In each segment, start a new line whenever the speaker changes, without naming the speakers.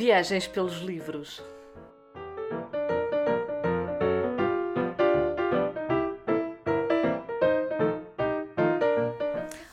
Viagens pelos livros.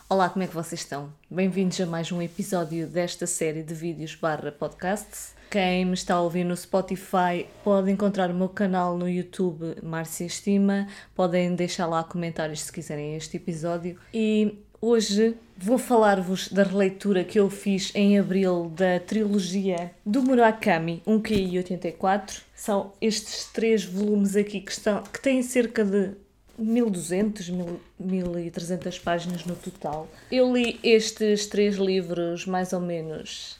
Olá, como é que vocês estão? Bem-vindos a mais um episódio desta série de vídeos barra podcasts. Quem me está a ouvir no Spotify pode encontrar o meu canal no YouTube Márcia Estima, podem deixar lá comentários se quiserem este episódio e Hoje vou falar-vos da releitura que eu fiz em abril da trilogia do Murakami, 1QI 84. São estes três volumes aqui que, estão, que têm cerca de 1200, 1300 páginas no total. Eu li estes três livros mais ou menos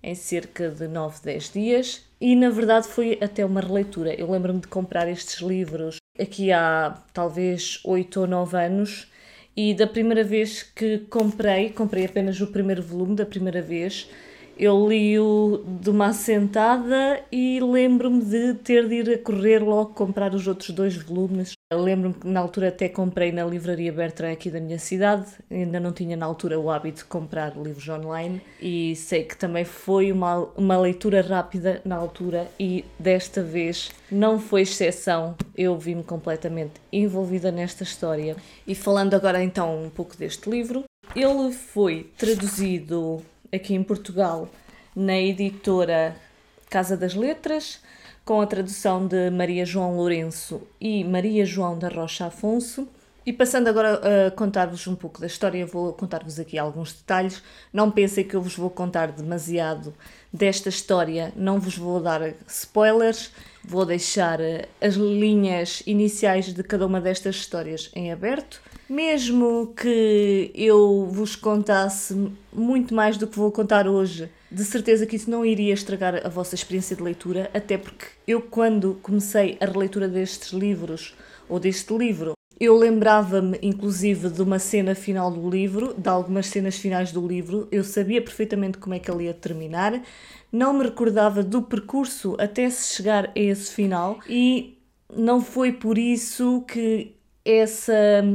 em cerca de 9, 10 dias e na verdade foi até uma releitura. Eu lembro-me de comprar estes livros aqui há talvez 8 ou 9 anos e da primeira vez que comprei, comprei apenas o primeiro volume da primeira vez, eu li-o de uma assentada e lembro-me de ter de ir a correr logo comprar os outros dois volumes. Lembro-me que na altura até comprei na livraria Bertrand aqui da minha cidade, ainda não tinha na altura o hábito de comprar livros online e sei que também foi uma, uma leitura rápida na altura e desta vez não foi exceção, eu vi-me completamente envolvida nesta história. E falando agora então um pouco deste livro, ele foi traduzido aqui em Portugal na editora Casa das Letras, com a tradução de Maria João Lourenço e Maria João da Rocha Afonso. E passando agora a contar-vos um pouco da história, vou contar-vos aqui alguns detalhes. Não pensem que eu vos vou contar demasiado desta história, não vos vou dar spoilers, vou deixar eh, as linhas iniciais de cada uma destas histórias em aberto mesmo que eu vos contasse muito mais do que vou contar hoje, de certeza que isso não iria estragar a vossa experiência de leitura, até porque eu, quando comecei a releitura destes livros, ou deste livro, eu lembrava-me, inclusive, de uma cena final do livro, de algumas cenas finais do livro, eu sabia perfeitamente como é que ele ia terminar, não me recordava do percurso até se chegar a esse final. E não foi por isso que essa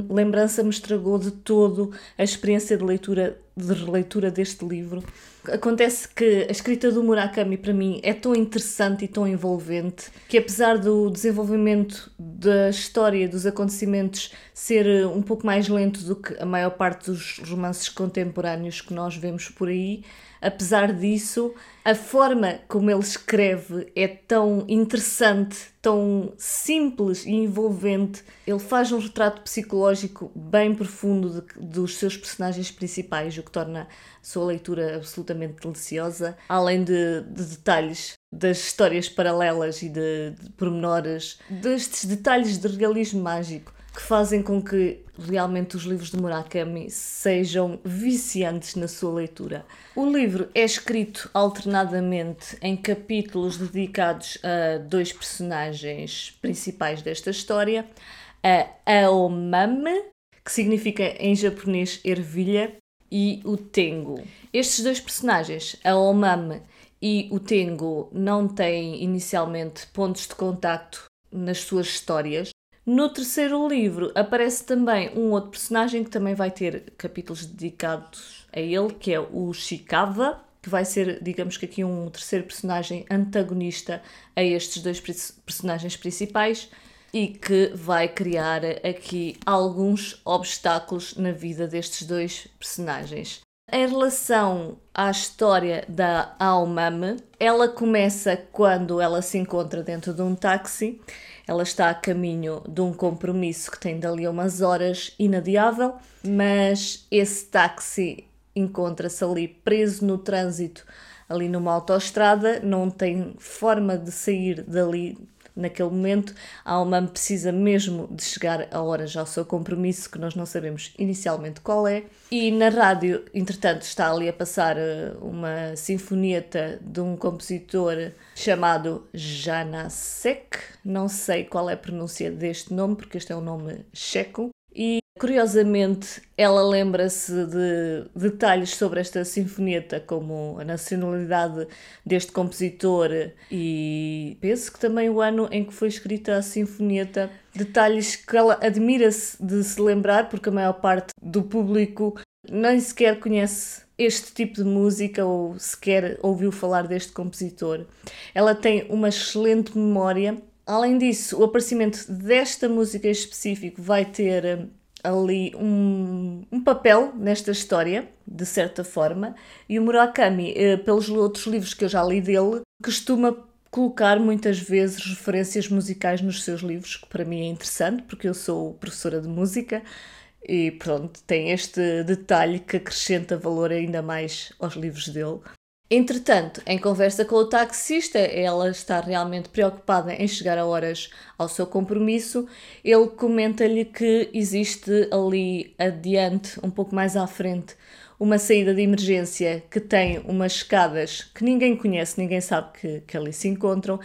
lembrança me estragou de todo a experiência de leitura, de releitura deste livro. Acontece que a escrita do Murakami para mim é tão interessante e tão envolvente que apesar do desenvolvimento da história, dos acontecimentos ser um pouco mais lento do que a maior parte dos romances contemporâneos que nós vemos por aí, apesar disso, a forma como ele escreve é tão interessante, tão simples e envolvente. Ele faz um retrato psicológico bem profundo de, dos seus personagens principais, o que torna a sua leitura absolutamente deliciosa, além de, de detalhes das histórias paralelas e de, de pormenores, destes detalhes de realismo mágico que fazem com que realmente os livros de Murakami sejam viciantes na sua leitura. O livro é escrito alternadamente em capítulos dedicados a dois personagens principais desta história, a Aomame, que significa em japonês ervilha, e o Tengu. Estes dois personagens, Aomame e o Tengu, não têm inicialmente pontos de contacto nas suas histórias, no terceiro livro aparece também um outro personagem que também vai ter capítulos dedicados a ele, que é o Shikawa, que vai ser, digamos que aqui, um terceiro personagem antagonista a estes dois personagens principais e que vai criar aqui alguns obstáculos na vida destes dois personagens. Em relação à história da Aomame, ela começa quando ela se encontra dentro de um táxi ela está a caminho de um compromisso que tem dali a umas horas inadiável, mas esse táxi encontra-se ali preso no trânsito, ali numa autoestrada, não tem forma de sair dali naquele momento, a alma precisa mesmo de chegar a horas ao seu compromisso, que nós não sabemos inicialmente qual é. E na rádio, entretanto, está ali a passar eh, uma sinfonieta de um compositor chamado Janasek. Não sei qual é a pronúncia deste nome, porque este é um nome checo. E Curiosamente, ela lembra-se de detalhes sobre esta sinfonieta, como a nacionalidade deste compositor e penso que também o ano em que foi escrita a sinfonieta. Detalhes que ela admira-se de se lembrar, porque a maior parte do público nem sequer conhece este tipo de música ou sequer ouviu falar deste compositor. Ela tem uma excelente memória. Além disso, o aparecimento desta música em específico vai ter ali um, um papel nesta história, de certa forma, e o Murakami, eh, pelos outros livros que eu já li dele, costuma colocar muitas vezes referências musicais nos seus livros, que para mim é interessante, porque eu sou professora de música e pronto, tem este detalhe que acrescenta valor ainda mais aos livros dele. Entretanto, em conversa com o taxista, ela está realmente preocupada em chegar a horas ao seu compromisso. Ele comenta-lhe que existe ali adiante, um pouco mais à frente, uma saída de emergência que tem umas escadas que ninguém conhece, ninguém sabe que, que ali se encontram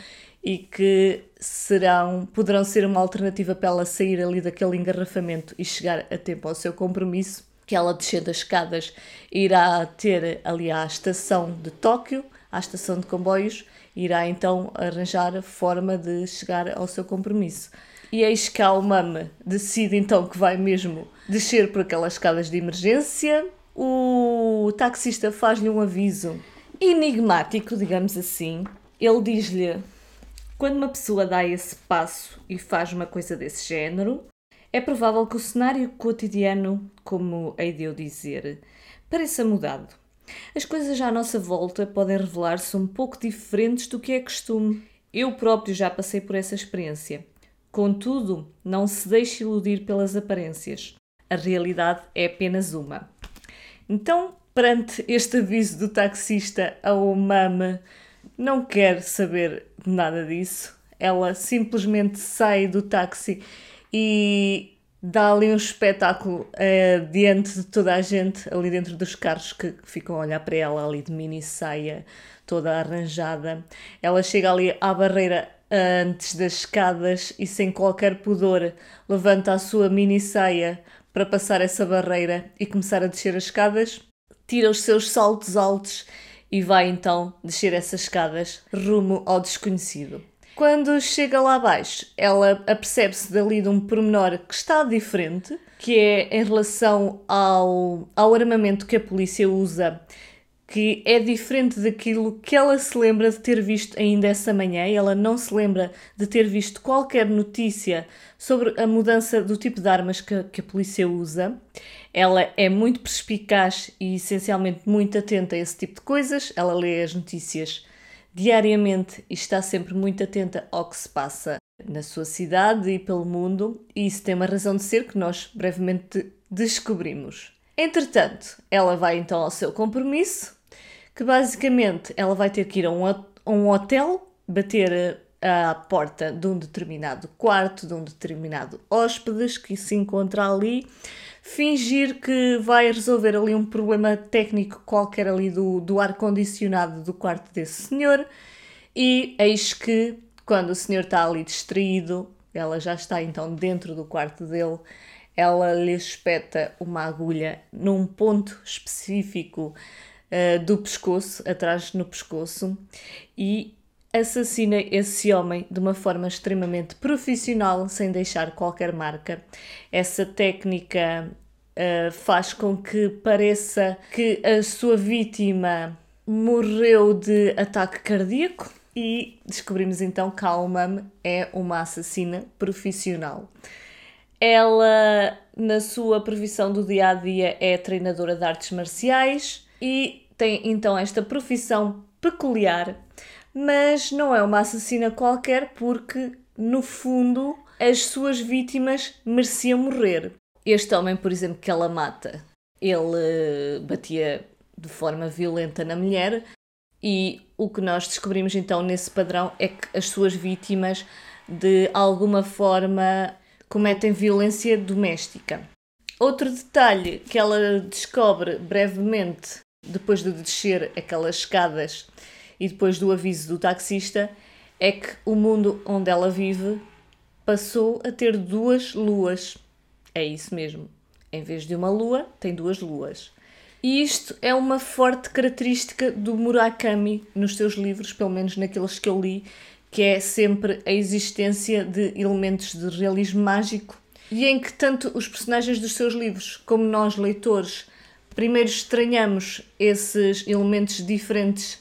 e que serão, poderão ser uma alternativa para ela sair ali daquele engarrafamento e chegar a tempo ao seu compromisso, que ela descendo as escadas irá ter ali à estação de Tóquio, à estação de comboios, irá então arranjar forma de chegar ao seu compromisso. E eis que a Umame decide então que vai mesmo descer por aquelas escadas de emergência. O taxista faz-lhe um aviso enigmático, digamos assim. Ele diz-lhe quando uma pessoa dá esse passo e faz uma coisa desse género, é provável que o cenário cotidiano, como hei de eu dizer, pareça mudado. As coisas à nossa volta podem revelar-se um pouco diferentes do que é costume. Eu próprio já passei por essa experiência. Contudo, não se deixe iludir pelas aparências. A realidade é apenas uma. Então, perante este aviso do taxista ao mame não quer saber nada disso. Ela simplesmente sai do táxi e dá ali um espetáculo uh, diante de toda a gente, ali dentro dos carros que ficam a olhar para ela, ali de mini saia, toda arranjada. Ela chega ali à barreira antes das escadas e sem qualquer pudor levanta a sua mini saia para passar essa barreira e começar a descer as escadas, tira os seus saltos altos e vai então descer essas escadas rumo ao desconhecido. Quando chega lá abaixo, ela apercebe-se dali de um pormenor que está diferente, que é em relação ao, ao armamento que a polícia usa, que é diferente daquilo que ela se lembra de ter visto ainda essa manhã. Ela não se lembra de ter visto qualquer notícia sobre a mudança do tipo de armas que, que a polícia usa. Ela é muito perspicaz e essencialmente muito atenta a esse tipo de coisas. Ela lê as notícias diariamente e está sempre muito atenta ao que se passa na sua cidade e pelo mundo, e isso tem uma razão de ser que nós brevemente descobrimos. Entretanto, ela vai então ao seu compromisso, que basicamente ela vai ter que ir a um, a um hotel, bater à porta de um determinado quarto, de um determinado hóspedes que se encontra ali, fingir que vai resolver ali um problema técnico qualquer ali do, do ar-condicionado do quarto desse senhor. E eis que quando o senhor está ali distraído, ela já está então dentro do quarto dele, ela lhe espeta uma agulha num ponto específico uh, do pescoço, atrás no pescoço, e assassina esse homem de uma forma extremamente profissional, sem deixar qualquer marca. Essa técnica uh, faz com que pareça que a sua vítima morreu de ataque cardíaco e descobrimos então que a Almam é uma assassina profissional. Ela, na sua profissão do dia a dia, é treinadora de artes marciais e tem então esta profissão peculiar mas não é uma assassina qualquer porque, no fundo, as suas vítimas mereciam morrer. Este homem, por exemplo, que ela mata, ele batia de forma violenta na mulher e o que nós descobrimos então nesse padrão é que as suas vítimas de alguma forma cometem violência doméstica. Outro detalhe que ela descobre brevemente depois de descer aquelas escadas e depois do aviso do taxista é que o mundo onde ela vive passou a ter duas luas. É isso mesmo. Em vez de uma lua, tem duas luas. E isto é uma forte característica do Murakami nos seus livros, pelo menos naqueles que eu li, que é sempre a existência de elementos de realismo mágico e em que tanto os personagens dos seus livros como nós, leitores, Primeiro estranhamos esses elementos diferentes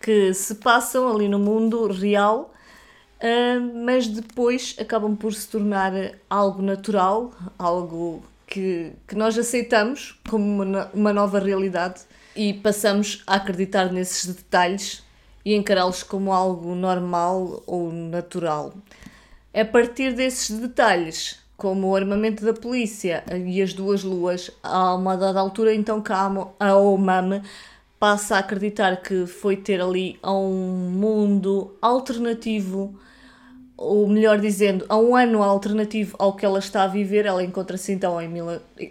que se passam ali no mundo real, uh, mas depois acabam por se tornar algo natural, algo que, que nós aceitamos como uma, uma nova realidade e passamos a acreditar nesses detalhes e encará-los como algo normal ou natural. A partir desses detalhes, como o armamento da polícia e as duas luas, a uma dada altura então que a Omame passa a acreditar que foi ter ali a um mundo alternativo, ou melhor dizendo, a um ano alternativo ao que ela está a viver. Ela encontra-se então em mil,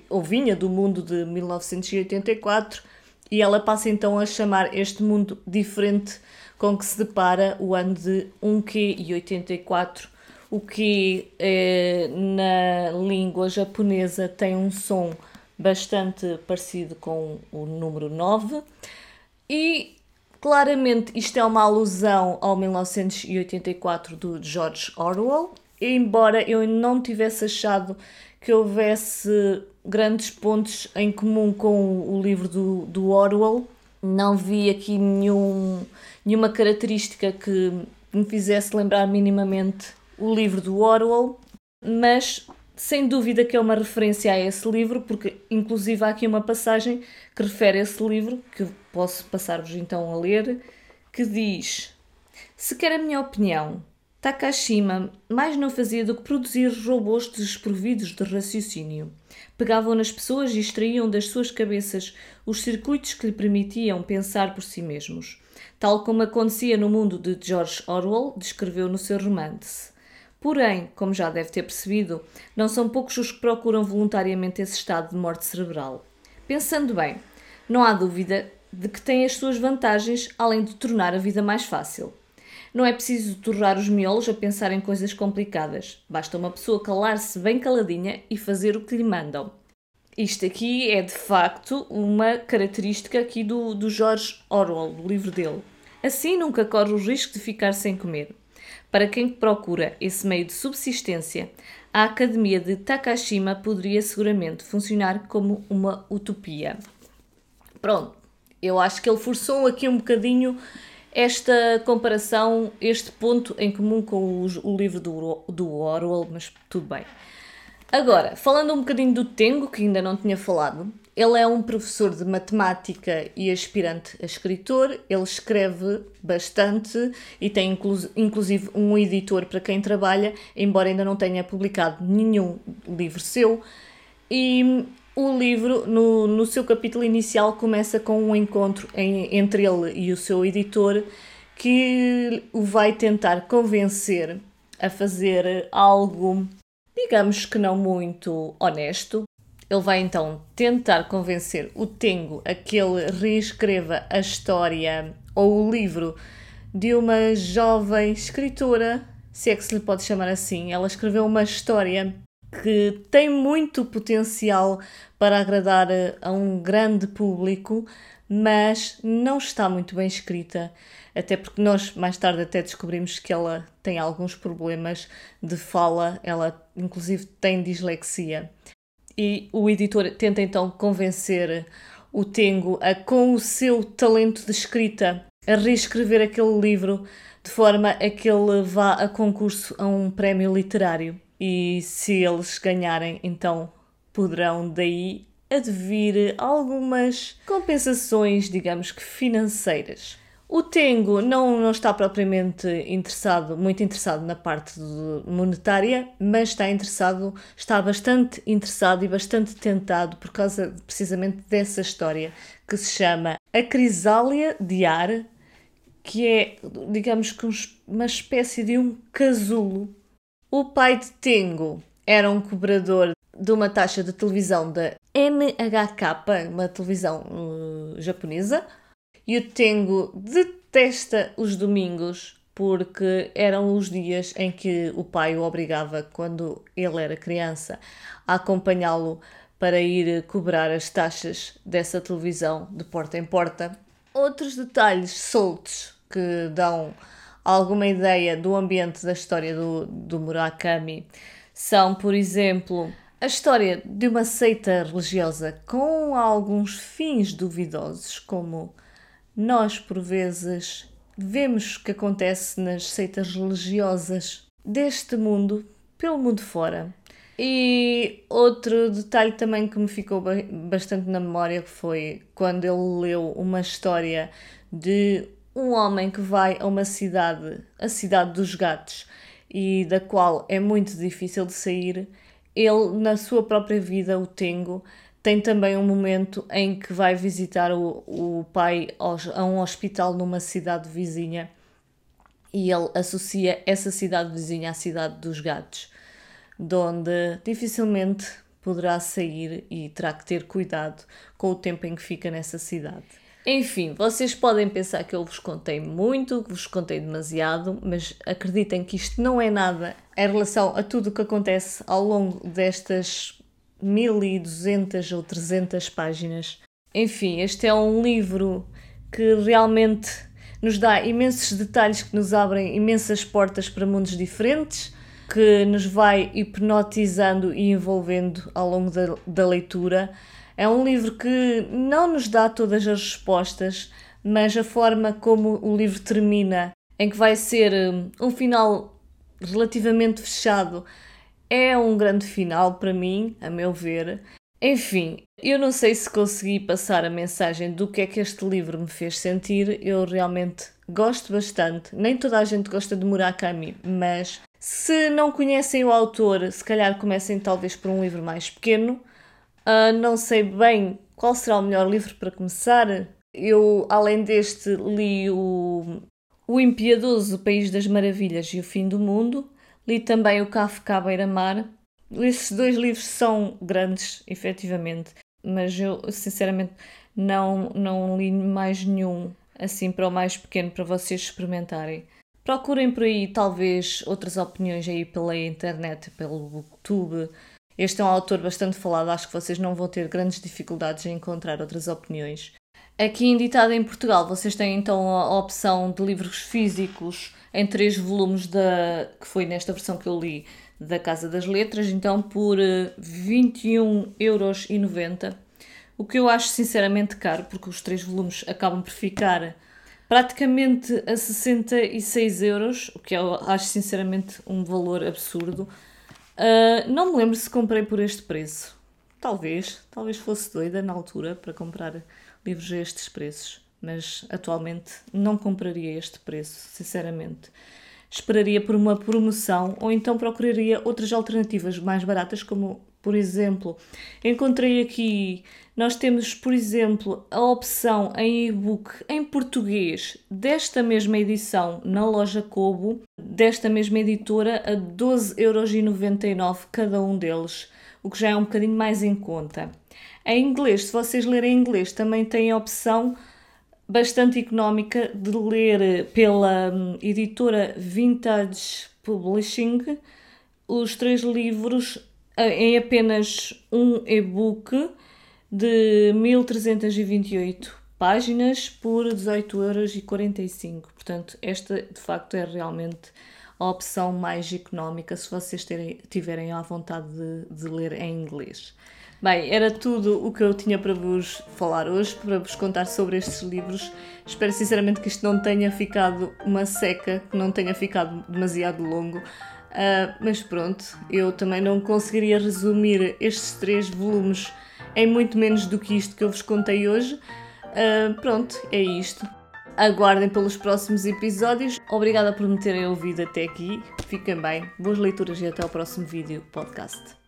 ou vinha do mundo de 1984 e ela passa então a chamar este mundo diferente com que se depara o ano de 1Q e 84. O que eh, na língua japonesa tem um som bastante parecido com o número 9 e claramente isto é uma alusão ao 1984 do George Orwell, embora eu não tivesse achado que houvesse grandes pontos em comum com o livro do, do Orwell, não vi aqui nenhum, nenhuma característica que me fizesse lembrar minimamente o livro do Orwell, mas sem dúvida que é uma referência a esse livro, porque inclusive há aqui uma passagem que refere a esse livro, que posso passar-vos então a ler, que diz: Se quer a minha opinião, Takashima mais não fazia do que produzir robôs desprovidos de raciocínio. Pegavam nas pessoas e extraíam das suas cabeças os circuitos que lhe permitiam pensar por si mesmos, tal como acontecia no mundo de George Orwell descreveu no seu romance. Porém, como já deve ter percebido, não são poucos os que procuram voluntariamente esse estado de morte cerebral. Pensando bem, não há dúvida de que tem as suas vantagens além de tornar a vida mais fácil. Não é preciso torrar os miolos a pensar em coisas complicadas. Basta uma pessoa calar-se bem caladinha e fazer o que lhe mandam. Isto aqui é de facto uma característica aqui do, do George Orwell, do livro dele. Assim nunca corre o risco de ficar sem comer. Para quem procura esse meio de subsistência, a Academia de Takashima poderia seguramente funcionar como uma utopia. Pronto, eu acho que ele forçou aqui um bocadinho esta comparação, este ponto em comum com o livro do, do Orwell, mas tudo bem. Agora, falando um bocadinho do Tengo, que ainda não tinha falado, ele é um professor de matemática e aspirante a escritor. Ele escreve bastante e tem inclu inclusive um editor para quem trabalha, embora ainda não tenha publicado nenhum livro seu. E o livro, no, no seu capítulo inicial, começa com um encontro em, entre ele e o seu editor que o vai tentar convencer a fazer algo, digamos que não muito honesto. Ele vai então tentar convencer o Tengo a que ele reescreva a história ou o livro de uma jovem escritora, se é que se lhe pode chamar assim. Ela escreveu uma história que tem muito potencial para agradar a um grande público, mas não está muito bem escrita, até porque nós mais tarde até descobrimos que ela tem alguns problemas de fala, ela inclusive tem dislexia. E o editor tenta então convencer o Tengo a, com o seu talento de escrita, a reescrever aquele livro de forma a que ele vá a concurso a um prémio literário e se eles ganharem, então poderão daí advir algumas compensações, digamos que financeiras. O Tengo não, não está propriamente interessado, muito interessado na parte monetária, mas está interessado, está bastante interessado e bastante tentado por causa precisamente dessa história que se chama A Crisália de Ar, que é, digamos que uma espécie de um casulo o pai de Tengo era um cobrador de uma taxa de televisão da NHK, uma televisão uh, japonesa, e o Tengo detesta os domingos porque eram os dias em que o pai o obrigava, quando ele era criança, a acompanhá-lo para ir cobrar as taxas dessa televisão de porta em porta. Outros detalhes soltos que dão alguma ideia do ambiente da história do, do Murakami são, por exemplo, A história de uma seita religiosa com alguns fins duvidosos, como nós por vezes vemos que acontece nas seitas religiosas deste mundo, pelo mundo fora. E outro detalhe também que me ficou bastante na memória foi quando ele leu uma história de um homem que vai a uma cidade, a cidade dos gatos, e da qual é muito difícil de sair. Ele, na sua própria vida, o Tengo, tem também um momento em que vai visitar o, o pai aos, a um hospital numa cidade vizinha e ele associa essa cidade vizinha à cidade dos gatos, de onde dificilmente poderá sair e terá que ter cuidado com o tempo em que fica nessa cidade. Enfim, vocês podem pensar que eu vos contei muito, que vos contei demasiado, mas acreditem que isto não é nada em relação a tudo o que acontece ao longo destas 1200 ou 300 páginas. Enfim, este é um livro que realmente nos dá imensos detalhes que nos abrem imensas portas para mundos diferentes, que nos vai hipnotizando e envolvendo ao longo da, da leitura. É um livro que não nos dá todas as respostas, mas a forma como o livro termina, em que vai ser hum, um final relativamente fechado, é um grande final para mim, a meu ver. Enfim, eu não sei se consegui passar a mensagem do que é que este livro me fez sentir. Eu realmente gosto bastante. Nem toda a gente gosta de Murakami, mas se não conhecem o autor, se calhar comecem talvez por um livro mais pequeno. Uh, não sei bem qual será o melhor livro para começar. Eu, além deste, li o, o Impiedoso País das Maravilhas e o Fim do Mundo. Li também o Kafka à beira-mar. Esses dois livros são grandes, efetivamente, mas eu, sinceramente, não, não li mais nenhum assim para o mais pequeno para vocês experimentarem. Procurem por aí, talvez, outras opiniões aí pela internet, pelo Booktube. Este é um autor bastante falado, acho que vocês não vão ter grandes dificuldades em encontrar outras opiniões. Aqui em Ditado em Portugal, vocês têm então a opção de livros físicos em três volumes da, que foi nesta versão que eu li da Casa das Letras, então por 21,90€, eh, o que eu acho sinceramente caro, porque os três volumes acabam por ficar praticamente a 66 euros, o que eu acho sinceramente um valor absurdo. Uh, não me lembro se comprei por este preço. Talvez, talvez fosse doida na altura para comprar livros a estes preços mas atualmente não compraria este preço, sinceramente. Esperaria por uma promoção ou então procuraria outras alternativas mais baratas, como por exemplo, encontrei aqui, nós temos, por exemplo, a opção em e-book em português desta mesma edição na loja Kobo, desta mesma editora, a 12,99€ cada um deles, o que já é um bocadinho mais em conta. Em inglês, se vocês lerem em inglês, também tem a opção bastante económica de ler pela hum, editora Vintage Publishing os três livros em apenas um e-book de 1328 páginas por 18,45€. Portanto, esta de facto é realmente a opção mais económica se vocês terem, tiverem a vontade de, de ler em inglês. Bem, era tudo o que eu tinha para vos falar hoje, para vos contar sobre estes livros. Espero sinceramente que isto não tenha ficado uma seca, que não tenha ficado demasiado longo. Uh, mas pronto, eu também não conseguiria resumir estes três volumes em muito menos do que isto que eu vos contei hoje. Uh, pronto, é isto. Aguardem pelos próximos episódios. Obrigada por me terem ouvido até aqui. Fiquem bem, boas leituras e até ao próximo vídeo podcast.